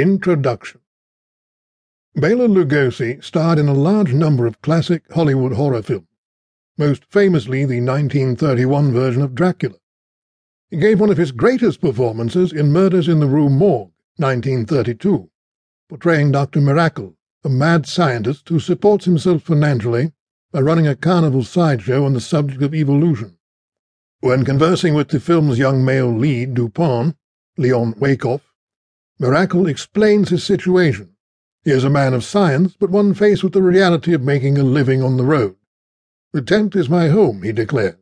Introduction Bela Lugosi starred in a large number of classic Hollywood horror films, most famously the 1931 version of Dracula. He gave one of his greatest performances in Murders in the Rue Morgue, 1932, portraying Dr. Mirakle, a mad scientist who supports himself financially by running a carnival sideshow on the subject of evolution. When conversing with the film's young male lead, Dupin, Leon Waycoff, Mirakle explains his situation. He is a man of science, but one faced with the reality of making a living on the road. The tent is my home, he declares.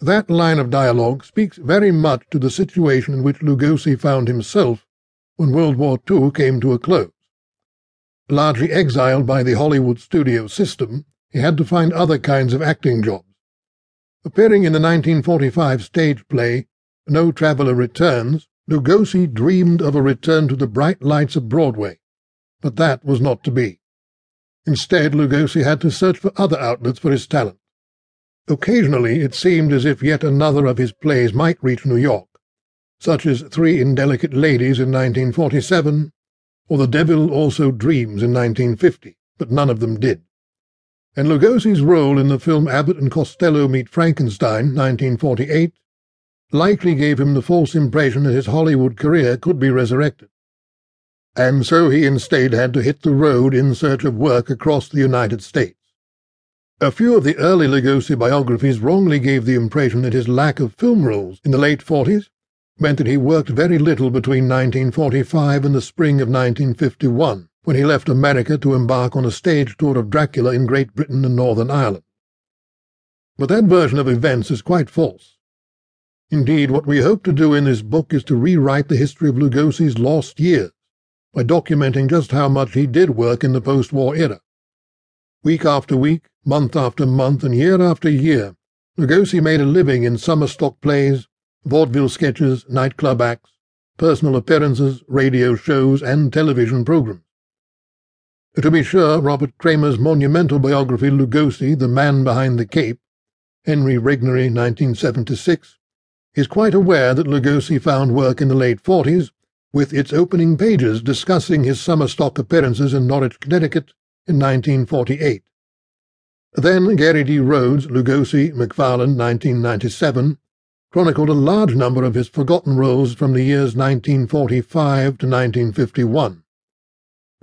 That line of dialogue speaks very much to the situation in which Lugosi found himself when World War II came to a close. Largely exiled by the Hollywood studio system, he had to find other kinds of acting jobs. Appearing in the 1945 stage play No Traveller Returns, Lugosi dreamed of a return to the bright lights of Broadway, but that was not to be. Instead, Lugosi had to search for other outlets for his talent. Occasionally it seemed as if yet another of his plays might reach New York, such as Three Indelicate Ladies in 1947 or The Devil Also Dreams in 1950, but none of them did. And Lugosi's role in the film Abbott and Costello Meet Frankenstein, 1948, likely gave him the false impression that his Hollywood career could be resurrected. And so he instead had to hit the road in search of work across the United States. A few of the early Lugosi biographies wrongly gave the impression that his lack of film roles in the late 40s meant that he worked very little between 1945 and the spring of 1951, when he left America to embark on a stage tour of Dracula in Great Britain and Northern Ireland. But that version of events is quite false. Indeed, what we hope to do in this book is to rewrite the history of Lugosi's lost years by documenting just how much he did work in the post-war era. Week after week, month after month, and year after year, Lugosi made a living in summer stock plays, vaudeville sketches, nightclub acts, personal appearances, radio shows, and television programs. To be sure, Robert Cremer's monumental biography, Lugosi, The Man Behind the Cape, Henry Regnery, 1976, is quite aware that Lugosi found work in the late 40s, with its opening pages discussing his summer stock appearances in Norwich, Connecticut, in 1948. Then Gary D. Rhodes, Lugosi, McFarland, 1997, chronicled a large number of his forgotten roles from the years 1945 to 1951.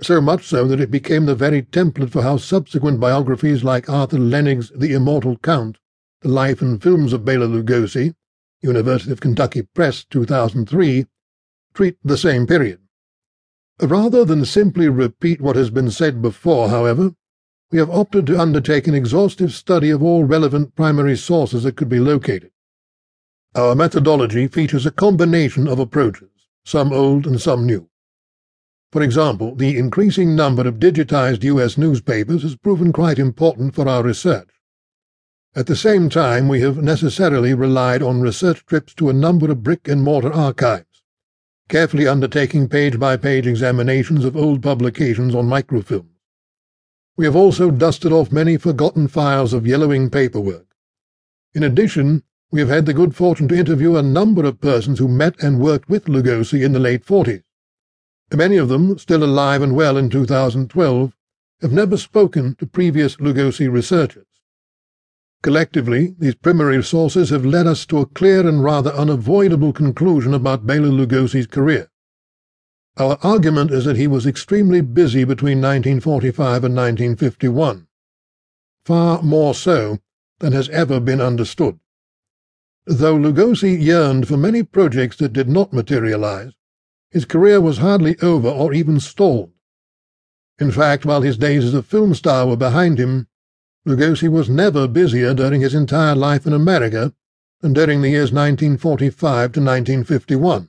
So much so that it became the very template for how subsequent biographies like Arthur Lennig's The Immortal Count, The Life and Films of Bela Lugosi, University of Kentucky Press, 2003, treat the same period. Rather than simply repeat what has been said before, however, we have opted to undertake an exhaustive study of all relevant primary sources that could be located. Our methodology features a combination of approaches, some old and some new. For example, the increasing number of digitized U.S. newspapers has proven quite important for our research. At the same time, we have necessarily relied on research trips to a number of brick and mortar archives carefully undertaking page-by-page examinations of old publications on microfilm. We have also dusted off many forgotten files of yellowing paperwork. In addition, we have had the good fortune to interview a number of persons who met and worked with Lugosi in the late 40s. Many of them, still alive and well in 2012, have never spoken to previous Lugosi researchers. Collectively, these primary sources have led us to a clear and rather unavoidable conclusion about Bela Lugosi's career. Our argument is that he was extremely busy between 1945 and 1951, far more so than has ever been understood. Though Lugosi yearned for many projects that did not materialize, his career was hardly over or even stalled. In fact, while his days as a film star were behind him, Lugosi was never busier during his entire life in America than during the years 1945 to 1951.